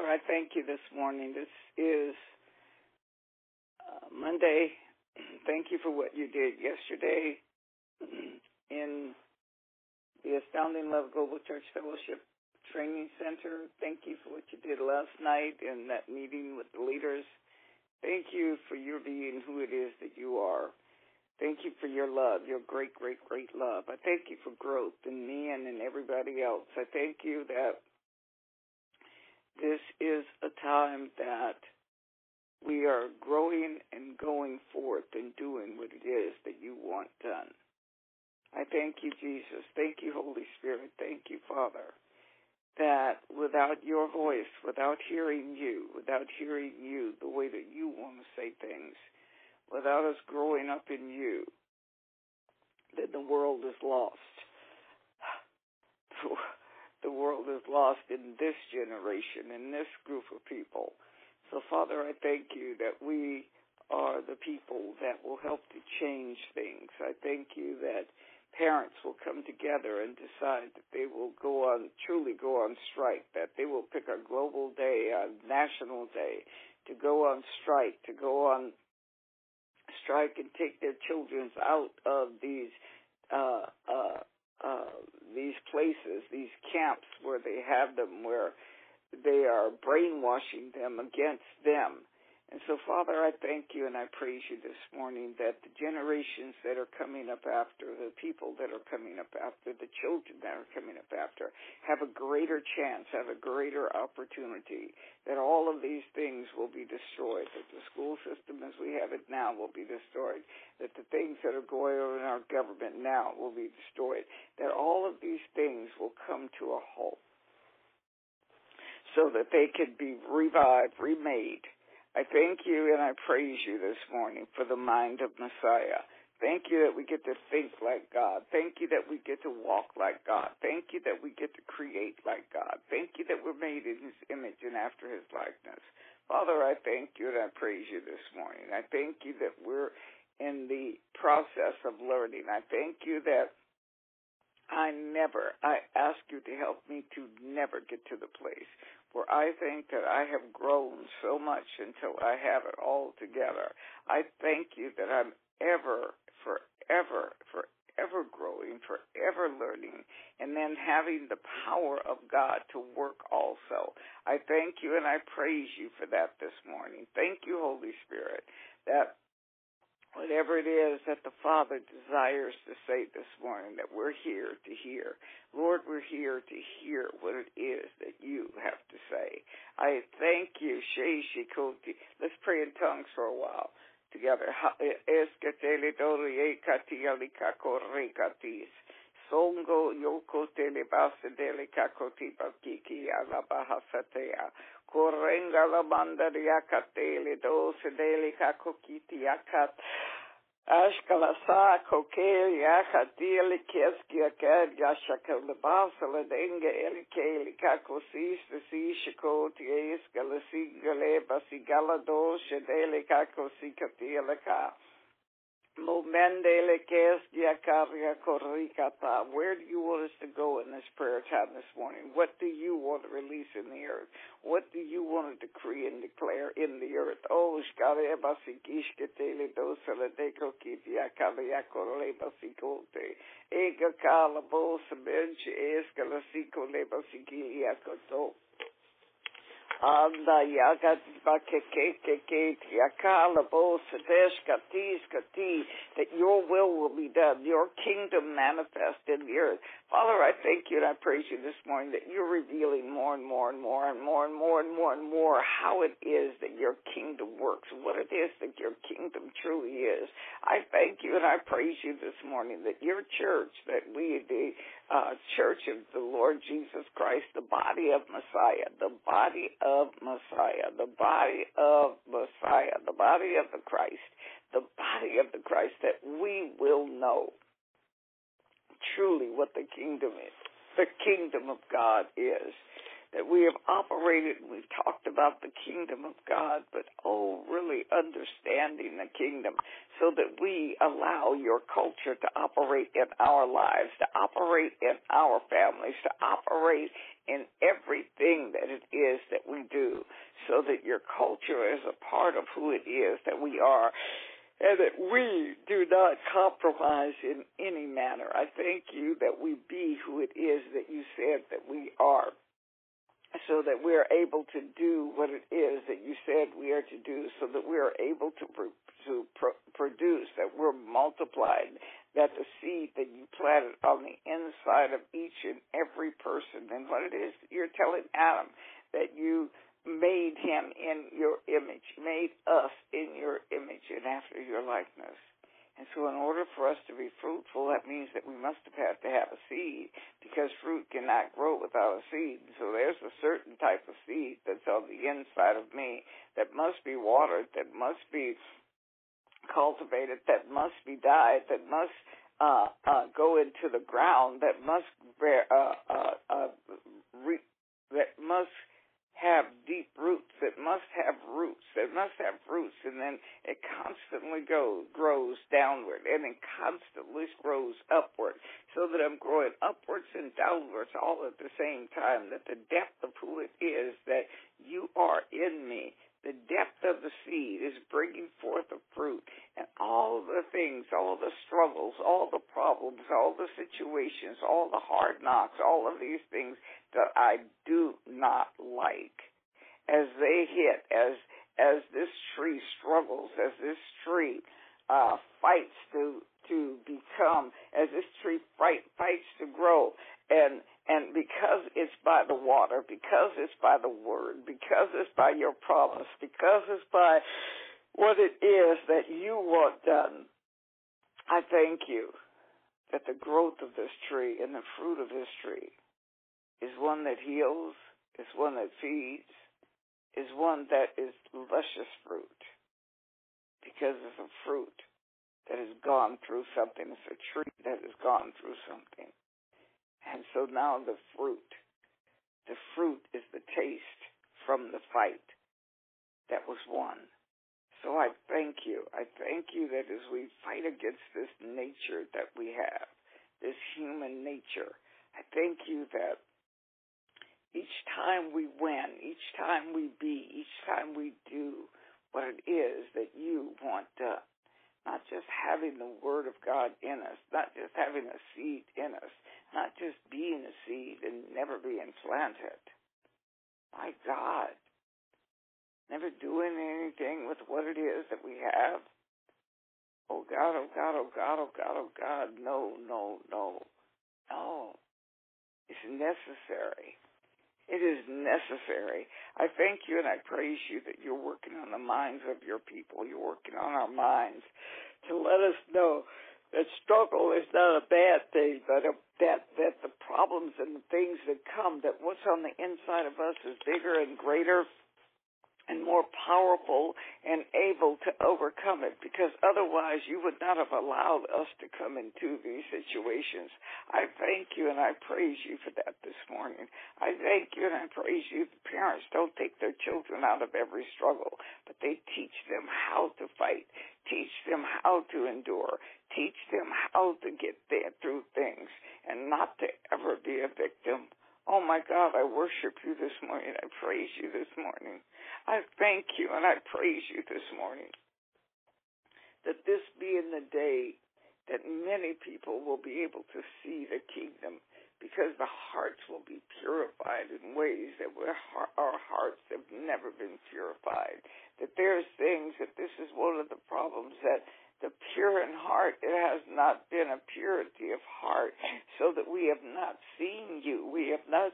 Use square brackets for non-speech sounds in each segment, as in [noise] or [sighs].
Father, I thank you this morning. This is uh, Monday. [clears throat] Thank you for what you did yesterday [clears throat] in the Astounding Love Global Church Fellowship Training Center. Thank you for what you did last night in that meeting with the leaders. Thank you for your being who it is that you are. Thank you for your love, your great, great, great love. I thank you for growth in me and in everybody else. I thank you that this is a time that we are growing and going forth and doing what it is that you want done. I thank you, Jesus. Thank you, Holy Spirit. Thank you, Father, that without your voice, without hearing you, without hearing you the way that you want to say things, without us growing up in you, that the world is lost. [sighs] The world is lost in this generation, in this group of people. So, Father, I thank you that we are the people that will help to change things. I thank you that parents will come together and decide that they will go on, truly go on strike, that they will pick a global day, a national day, to go on strike, to go on strike and take their children out of these uh, uh, uh, these places, these camps where they have them, where they are brainwashing them against them. And so, Father, I thank you and I praise you this morning that the generations that are coming up after, the people that are coming up after, the children that are coming up after, have a greater chance, have a greater opportunity, that all of these things will be destroyed, that the school system as we have it now will be destroyed, that the things that are going on in our government now will be destroyed, that all of these things will come to a halt so that they can be revived, remade, I thank you and I praise you this morning for the mind of Messiah. Thank you that we get to think like God. Thank you that we get to walk like God. Thank you that we get to create like God. Thank you that we're made in His image and after His likeness. Father, I thank you and I praise you this morning. I thank you that we're in the process of learning. I thank you that I never, I ask you to help me to never get to the place where I think that I have grown so much until I have it all together. I thank you that I'm ever, forever, forever growing, forever learning, and then having the power of God to work also. I thank you and I praise you for that this morning. Thank you, Holy Spirit, that whatever it is that the Father desires to say this morning, that we're here to hear. Lord, we're here to hear what it is that you have to say. I thank you, Sheshikoti. Let's pray in tongues for a while together. Songo yoko bakiki. korengala bandariaka teli dosi deli kako kiti jakat. Aškala sako keli jakat teli keskija kerja šakal basala denge eli keli kako sište siše koti je iskala singale basi gala dosi deli kako sikatila kako dele kakosi katila ka. Where do you want us to go in this prayer time this morning? What do you want to release in the earth? What do you want to decree and declare in the earth? Oh, Ega kala bosa bench eskala siko leba sigilia koto. Anda that your will will be done, your kingdom manifest in the earth. Father, I thank you and I praise you this morning that you're revealing more and more and more and more and more and more and more how it is that your kingdom works, what it is that your kingdom truly is. I thank you and I praise you this morning that your church, that we, the uh, church of the Lord Jesus Christ, the body of Messiah, the body of Messiah, the body of Messiah, the body of the Christ, the body of the Christ, that we will know truly what the kingdom is, the kingdom of God is. That we have operated, and we've talked about the kingdom of God, but oh, really understanding the kingdom so that we allow your culture to operate in our lives, to operate in our families, to operate in everything that it is that we do so that your culture is a part of who it is that we are and that we do not compromise in any manner. I thank you that we be who it is that you said that we are so that we're able to do what it is that you said we are to do, so that we are able to to pro- produce, that we're multiplied, that the seed that you planted on the inside of each and every person, and what it is you're telling Adam that you made him in your image, made us in your image and after your likeness. And so, in order for us to be fruitful, that means that we must have had to have a seed because fruit cannot grow without a seed. So, there's a certain type of seed that's on the inside of me that must be watered, that must be cultivated, that must be died, that must uh, uh, go into the ground, that must bear, uh, uh, uh, re- that must have deep roots. It must have roots. It must have roots, and then it constantly goes grows downward, and it constantly grows upward, so that I'm growing upwards and downwards all at the same time. That the depth of who it is that you are in me, the depth of the seed is bringing forth the fruit and all the things, all the struggles, all the problems, all the situations, all the hard knocks, all of these things that I do not like. As they hit, as as this tree struggles, as this tree uh, fights to to become, as this tree fight, fights to grow, and and because it's by the water, because it's by the word, because it's by your promise, because it's by what it is that you want done, I thank you that the growth of this tree and the fruit of this tree is one that heals, is one that feeds, is one that is luscious fruit because it's a fruit that has gone through something. It's a tree that has gone through something. And so now the fruit, the fruit is the taste from the fight that was won. So I thank you. I thank you that as we fight against this nature that we have, this human nature, I thank you that each time we win, each time we be, each time we do what it is that you want done. Not just having the Word of God in us, not just having a seed in us, not just being a seed and never being planted. My God. Never doing anything with what it is that we have. Oh God, oh God, oh God, oh God, oh God. No, no, no, no. It's necessary. It is necessary. I thank you and I praise you that you're working on the minds of your people. You're working on our minds to let us know that struggle is not a bad thing, but a, that that the problems and the things that come, that what's on the inside of us is bigger and greater and more powerful and able to overcome it because otherwise you would not have allowed us to come into these situations. I thank you and I praise you for that this morning. I thank you and I praise you. Parents don't take their children out of every struggle, but they teach them how to fight, teach them how to endure, teach them how to get there through things and not to ever be a victim. Oh my God, I worship you this morning. I praise you this morning. I thank you and I praise you this morning that this being the day that many people will be able to see the kingdom because the hearts will be purified in ways that our hearts have never been purified. That there's things that this is one of the problems that the pure in heart, it has not been a purity of heart, so that we have not seen you. We have not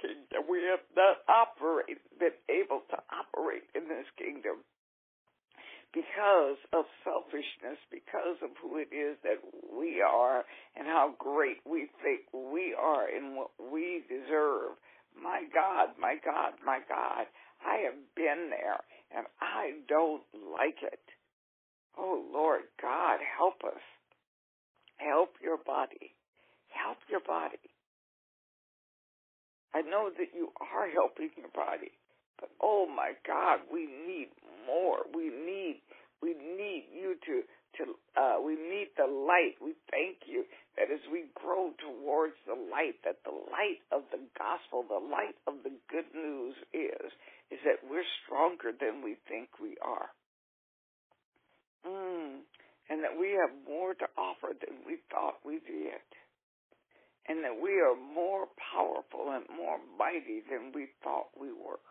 kingdom. We have not operate, been able to operate in this kingdom because of selfishness, because of who it is that we are and how great we think we are and what we deserve. My God, my God, my God, I have been there and I don't like it. Oh Lord God, help us. Help your body. Help your body. I know that you are [laughs] helping your body, but oh my God, we need more. We need we need you to to uh, we need the light. We thank you that as we grow towards the light, that the light of the gospel, the light of the good news is is that we're stronger than we think we are. Mm. And that we have more to offer than we thought we did. And that we are more powerful and more mighty than we thought we were.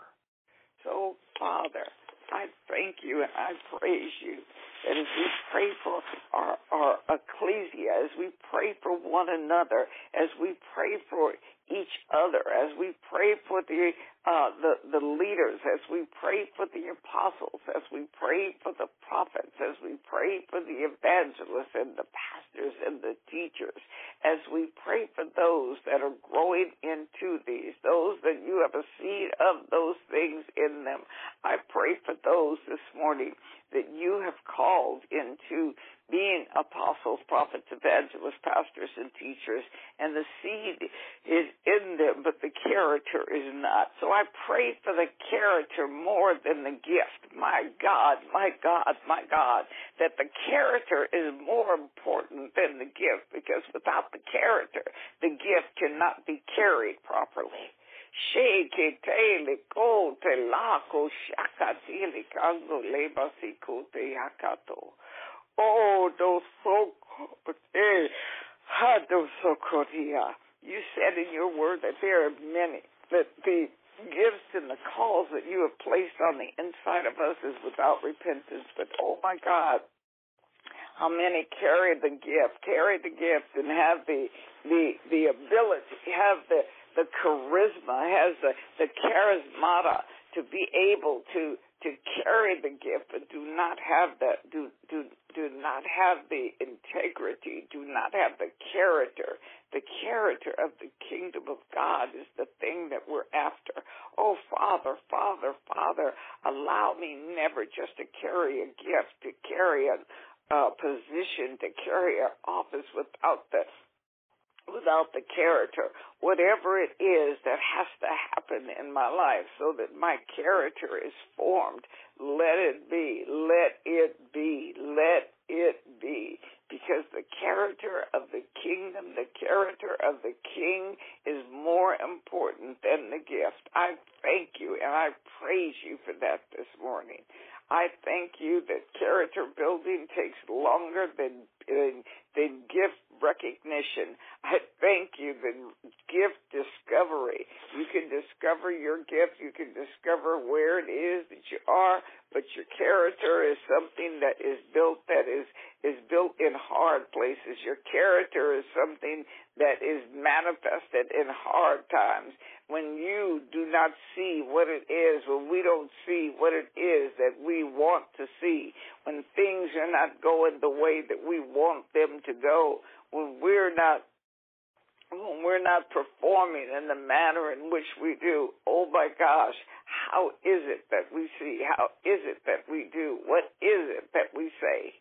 So, Father, I thank you and I praise you that as we pray for our, our ecclesia, as we pray for one another, as we pray for each other, as we pray for the uh, the the leaders, as we pray for the apostles, as we pray for the prophets, as we pray for the evangelists and the pastors and the teachers, as we pray for those that are growing into these, those that you have a seed of those things in them. I pray for those this morning that you have called into being apostles, prophets, evangelists, pastors, and teachers, and the seed is in them, but the character is not. So I pray for the character more than the gift. My God, my God, my God, that the character is more important than the gift, because without the character, the gift cannot be carried properly. Shake. Oh, those so eh, those so. You said in your word that there are many that the gifts and the calls that you have placed on the inside of us is without repentance. But oh my God, how many carry the gift, carry the gift, and have the the the ability, have the the charisma, has the the charismata to be able to to carry the gift, but do not have that do do do not have the integrity, do not have the character. The character of the kingdom of God is the thing that we're after. Oh, Father, Father, Father, allow me never just to carry a gift, to carry a, position, to carry an office without the without the character, whatever it is that has to happen in my life so that my character is formed, let it be, let it be, let it be. Because the character of the kingdom, the character of the king is more important than the gift. I thank you and I praise you for that this morning. I thank you that character building takes longer than, than, than gift recognition. I thank you that gift discovery. You can discover your gift. You can discover where it is that you are, but your character is something that is built that is, is built in hard places. Your character is something that is manifested in hard times when you do not see what it is, when we don't see what it is that we want to see, when things are not going the way that we want them to go, when we're not when we're not performing in the manner in which we do, oh my gosh, how is it that we see? How is it that we do? What is it that we say?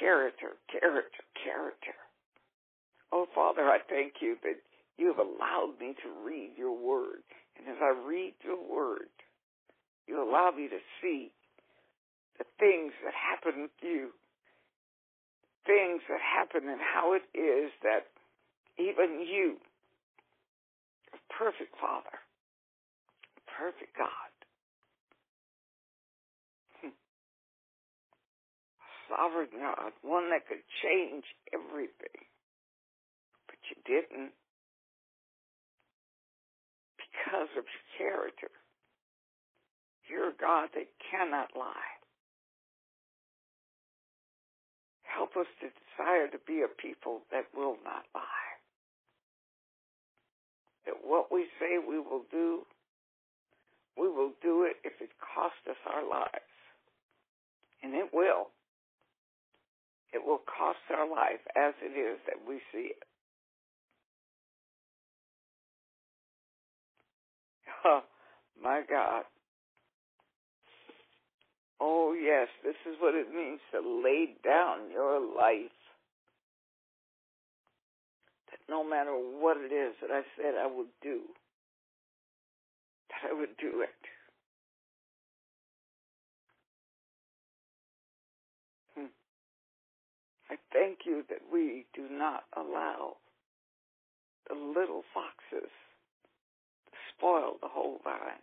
Character, character, character. Oh Father, I thank you that you have allowed me to read your word. And as I read your word, you allow me to see the things that happen with you, things that happen and how it is that even you, perfect Father, perfect God, sovereign God, one that could change everything, but you didn't because of your character. You're a God that cannot lie. Help us to desire to be a people that will not lie. That what we say we will do, we will do it if it costs us our lives. And it will. It will cost our life as it is that we see it. Oh, my God. Oh, yes, this is what it means to lay down your life. That no matter what it is that I said I would do, that I would do it. Hmm. I thank you that we do not allow the little foxes spoil the whole vine.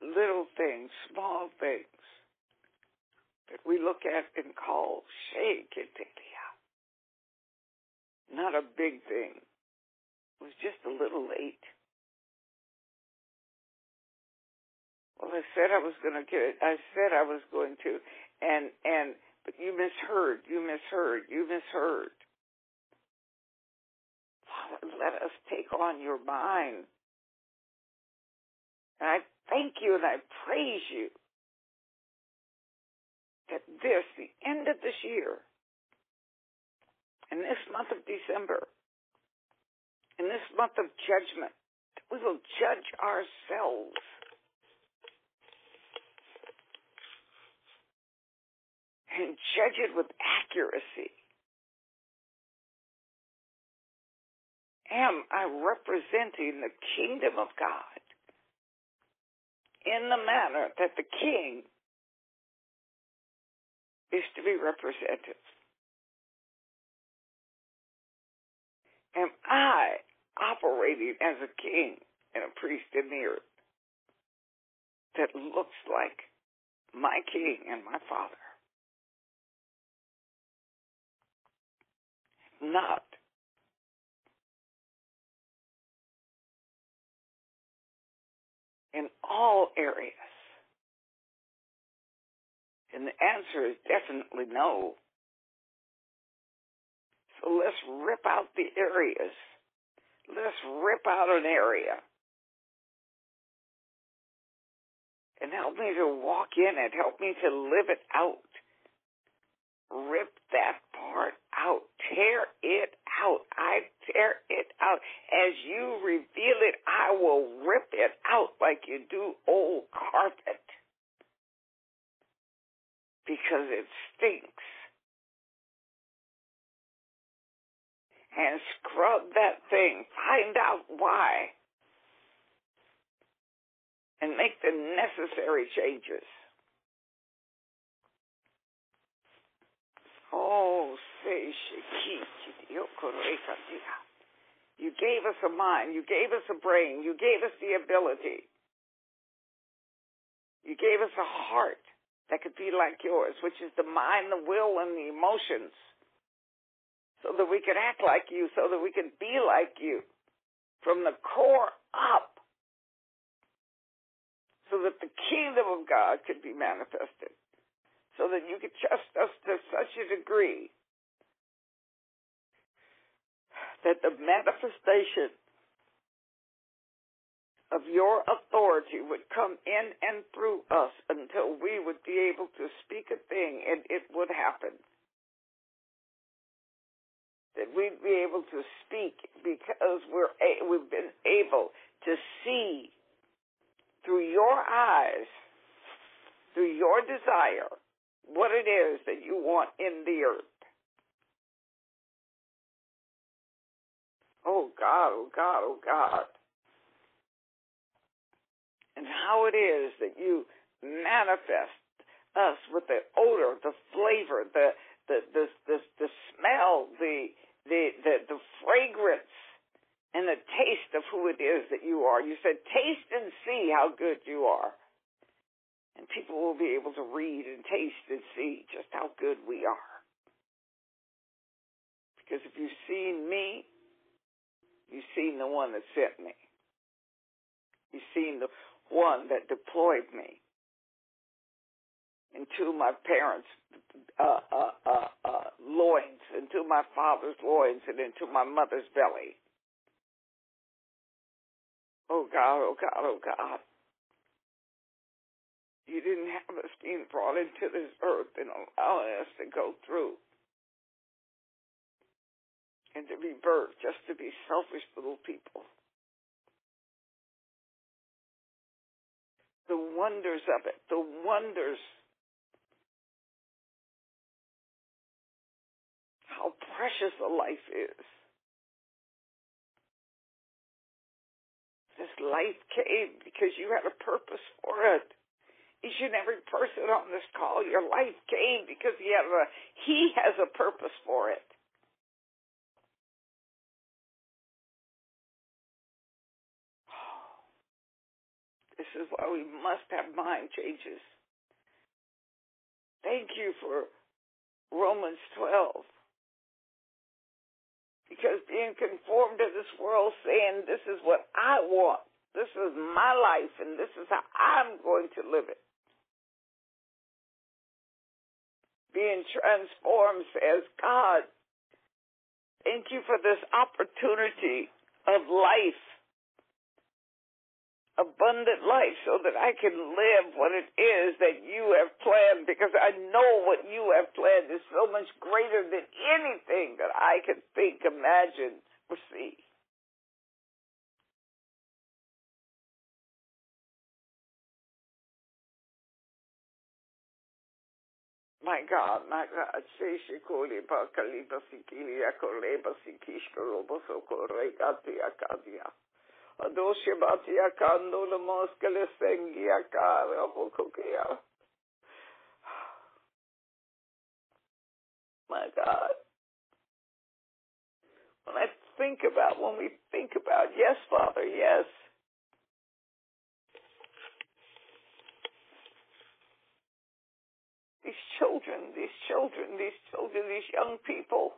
Little things, small things that we look at and call shake it Not a big thing. It was just a little late. Well, I said I was going to get it. I said I was going to, and and but you misheard. You misheard. You misheard. Let us take on your mind. And I thank you and I praise you that this, the end of this year, in this month of December, in this month of judgment, we will judge ourselves. And judge it with accuracy. Am I representing the kingdom of God in the manner that the king is to be represented? Am I operating as a king and a priest in the earth that looks like my king and my father? Not. In all areas. And the answer is definitely no. So let's rip out the areas. Let's rip out an area. And help me to walk in it. Help me to live it out. Rip that part out. Tear it out. I tear it out. As you reveal it, I will rip it out like you do old carpet because it stinks. And scrub that thing. Find out why. And make the necessary changes. Oh, You gave us a mind. You gave us a brain. You gave us the ability. You gave us a heart that could be like yours, which is the mind, the will, and the emotions, so that we could act like you, so that we could be like you from the core up, so that the kingdom of God could be manifested, so that you could trust us to such a degree that the manifestation of your authority would come in and through us until we would be able to speak a thing and it would happen. That we'd be able to speak because we're a- we've been able to see through your eyes, through your desire, what it is that you want in the earth. Oh God, oh God, oh God and how it is that you manifest us with the odor, the flavor, the the the the, the smell, the, the the the fragrance, and the taste of who it is that you are. You said, "Taste and see how good you are," and people will be able to read and taste and see just how good we are. Because if you've seen me, you've seen the one that sent me. You've seen the one that deployed me into my parents' uh, uh, uh, uh, loins, into my father's loins, and into my mother's belly. Oh God, oh God, oh God. You didn't have us being brought into this earth and allowing us to go through and to be birthed just to be selfish little people. the wonders of it, the wonders. How precious a life is. This life came because you had a purpose for it. each and every person on this call. Your life came because he a he has a purpose for it. This is why we must have mind changes. Thank you for Romans 12. Because being conformed to this world, saying, This is what I want, this is my life, and this is how I'm going to live it. Being transformed says, God, thank you for this opportunity of life abundant life so that I can live what it is that you have planned because I know what you have planned is so much greater than anything that I can think, imagine, or see. My God, my God, Sheshikuli Bakaliba Sikilia Koleba Sikishka Robosoko Regati Akadia. Adoshe batia kando le moskele sengia kare. My God. When I think about, when we think about, yes, Father, yes. These children, these children, these children, these young people,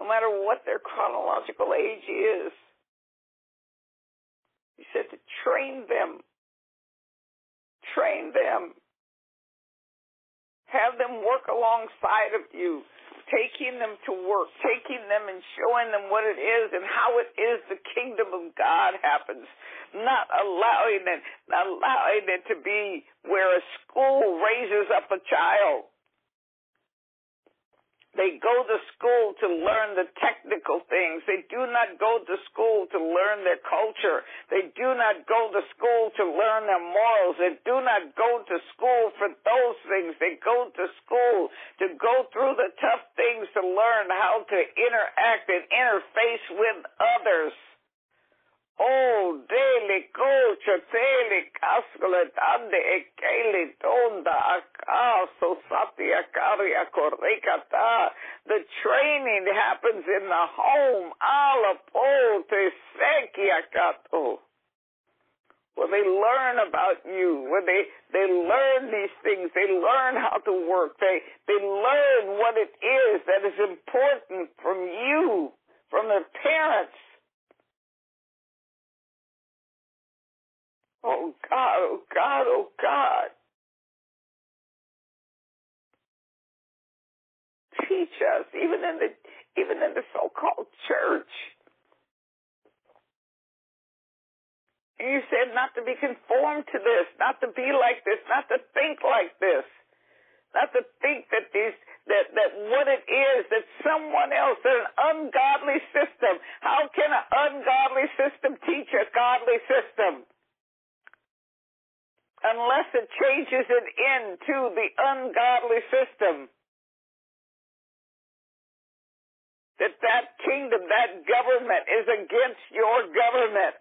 no matter what their chronological age is, he said to train them. Train them. Have them work alongside of you, taking them to work, taking them and showing them what it is and how it is the kingdom of God happens. Not allowing it, not allowing it to be where a school raises up a child they go to school to learn the technical things. They do not go to school to learn their culture. They do not go to school to learn their morals. They do not go to school for those things. They go to school to go through the tough things to learn how to interact and interface with others. Oh, dele cocha, tele cascole, tande e kele tonda, acaso satia caria correcata. The training happens in the home, ala pote sekiacato. Where they learn about you, where they, they learn these things, they learn how to work, they, they learn what it is that is important from you, from their parents, Oh God, oh God, oh God. Teach us, even in the even in the so called church. You said not to be conformed to this, not to be like this, not to think like this, not to think that these that that what it is that someone else, that an ungodly system. How can an ungodly system teach a godly system? Unless it changes it into the ungodly system. That that kingdom, that government is against your government.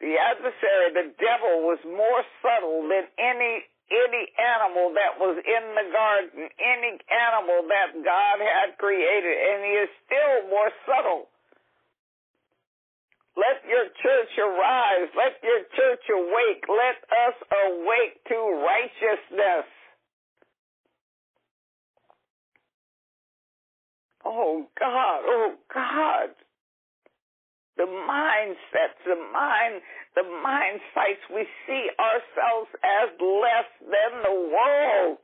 The adversary, the devil, was more subtle than any any animal that was in the garden, any animal that God had created, and he is still more subtle. Let your church arise. Let your church awake. Let us awake to righteousness. Oh God, oh God. The mindsets, the mind, the mind sights, we see ourselves as less than the world.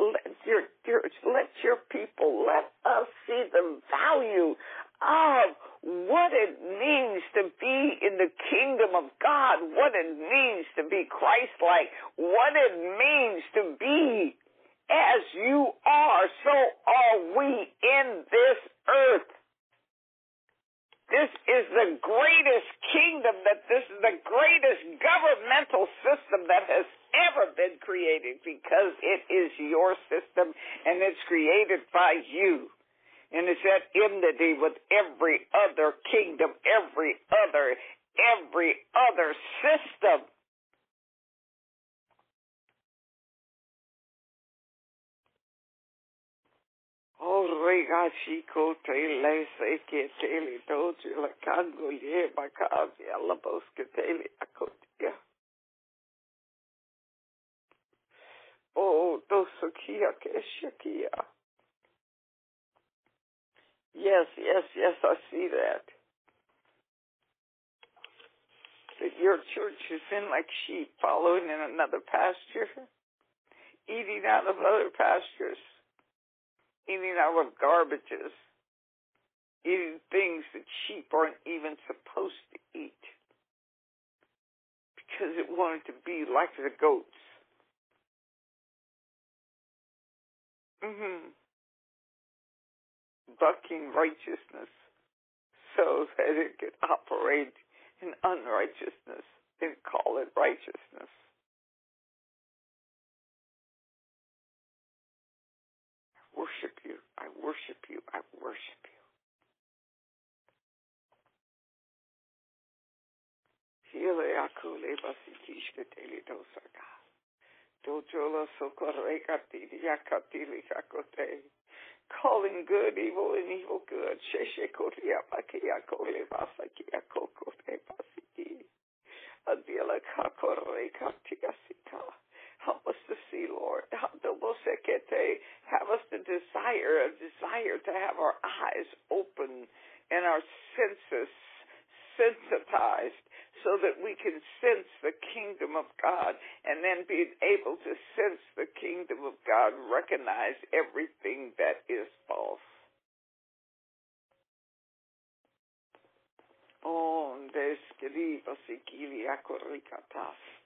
let your church, let your people, let us see the value of what it means to be in the kingdom of God, what it means to be Christ-like, what it means to be as you are, so are we in this earth. This is the greatest kingdom that this is the greatest governmental system that has ever been created because it is your system and it's created by you. And it's at enmity with every other kingdom, every other, every other system. Oh, regashiko te le se ke te le doji la kango ye makazi ala boske te le akotia. Oh, dosukia ke shakia. Yes, yes, yes, I see that. That your church has been like sheep following in another pasture, eating out of other pastures eating out of garbages, eating things that sheep aren't even supposed to eat because it wanted to be like the goats. Mm-hmm. Bucking righteousness so that it could operate in unrighteousness and call it righteousness. I worship you. I worship you. Hele akule. Calling good evil and evil good. Sheshe pakia kole sika. Help us to see, Lord. Have us the desire, a desire to have our eyes open and our senses sensitized so that we can sense the kingdom of God and then being able to sense the kingdom of God, recognize everything that is false.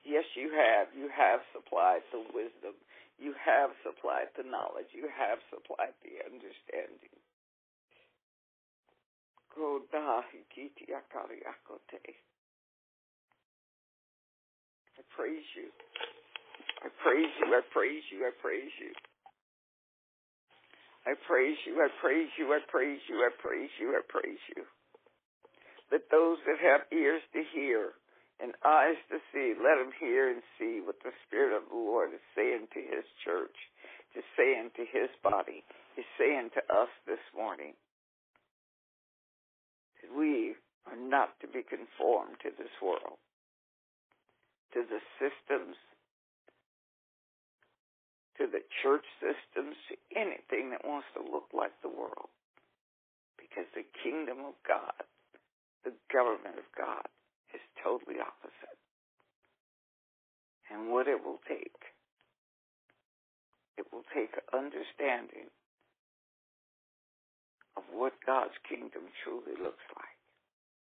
Yes, you have. You have supplied the wisdom. You have supplied the knowledge. You have supplied the understanding. I praise you. I praise you. I praise you. I praise you. I praise you. I praise you. I praise you. I praise you. I praise you. That those that have ears to hear and eyes to see. Let them hear and see what the Spirit of the Lord is saying to His church, is saying to His body, is saying to us this morning. That we are not to be conformed to this world, to the systems, to the church systems, to anything that wants to look like the world. Because the kingdom of God, the government of God, is totally opposite. And what it will take, it will take understanding of what God's kingdom truly looks like.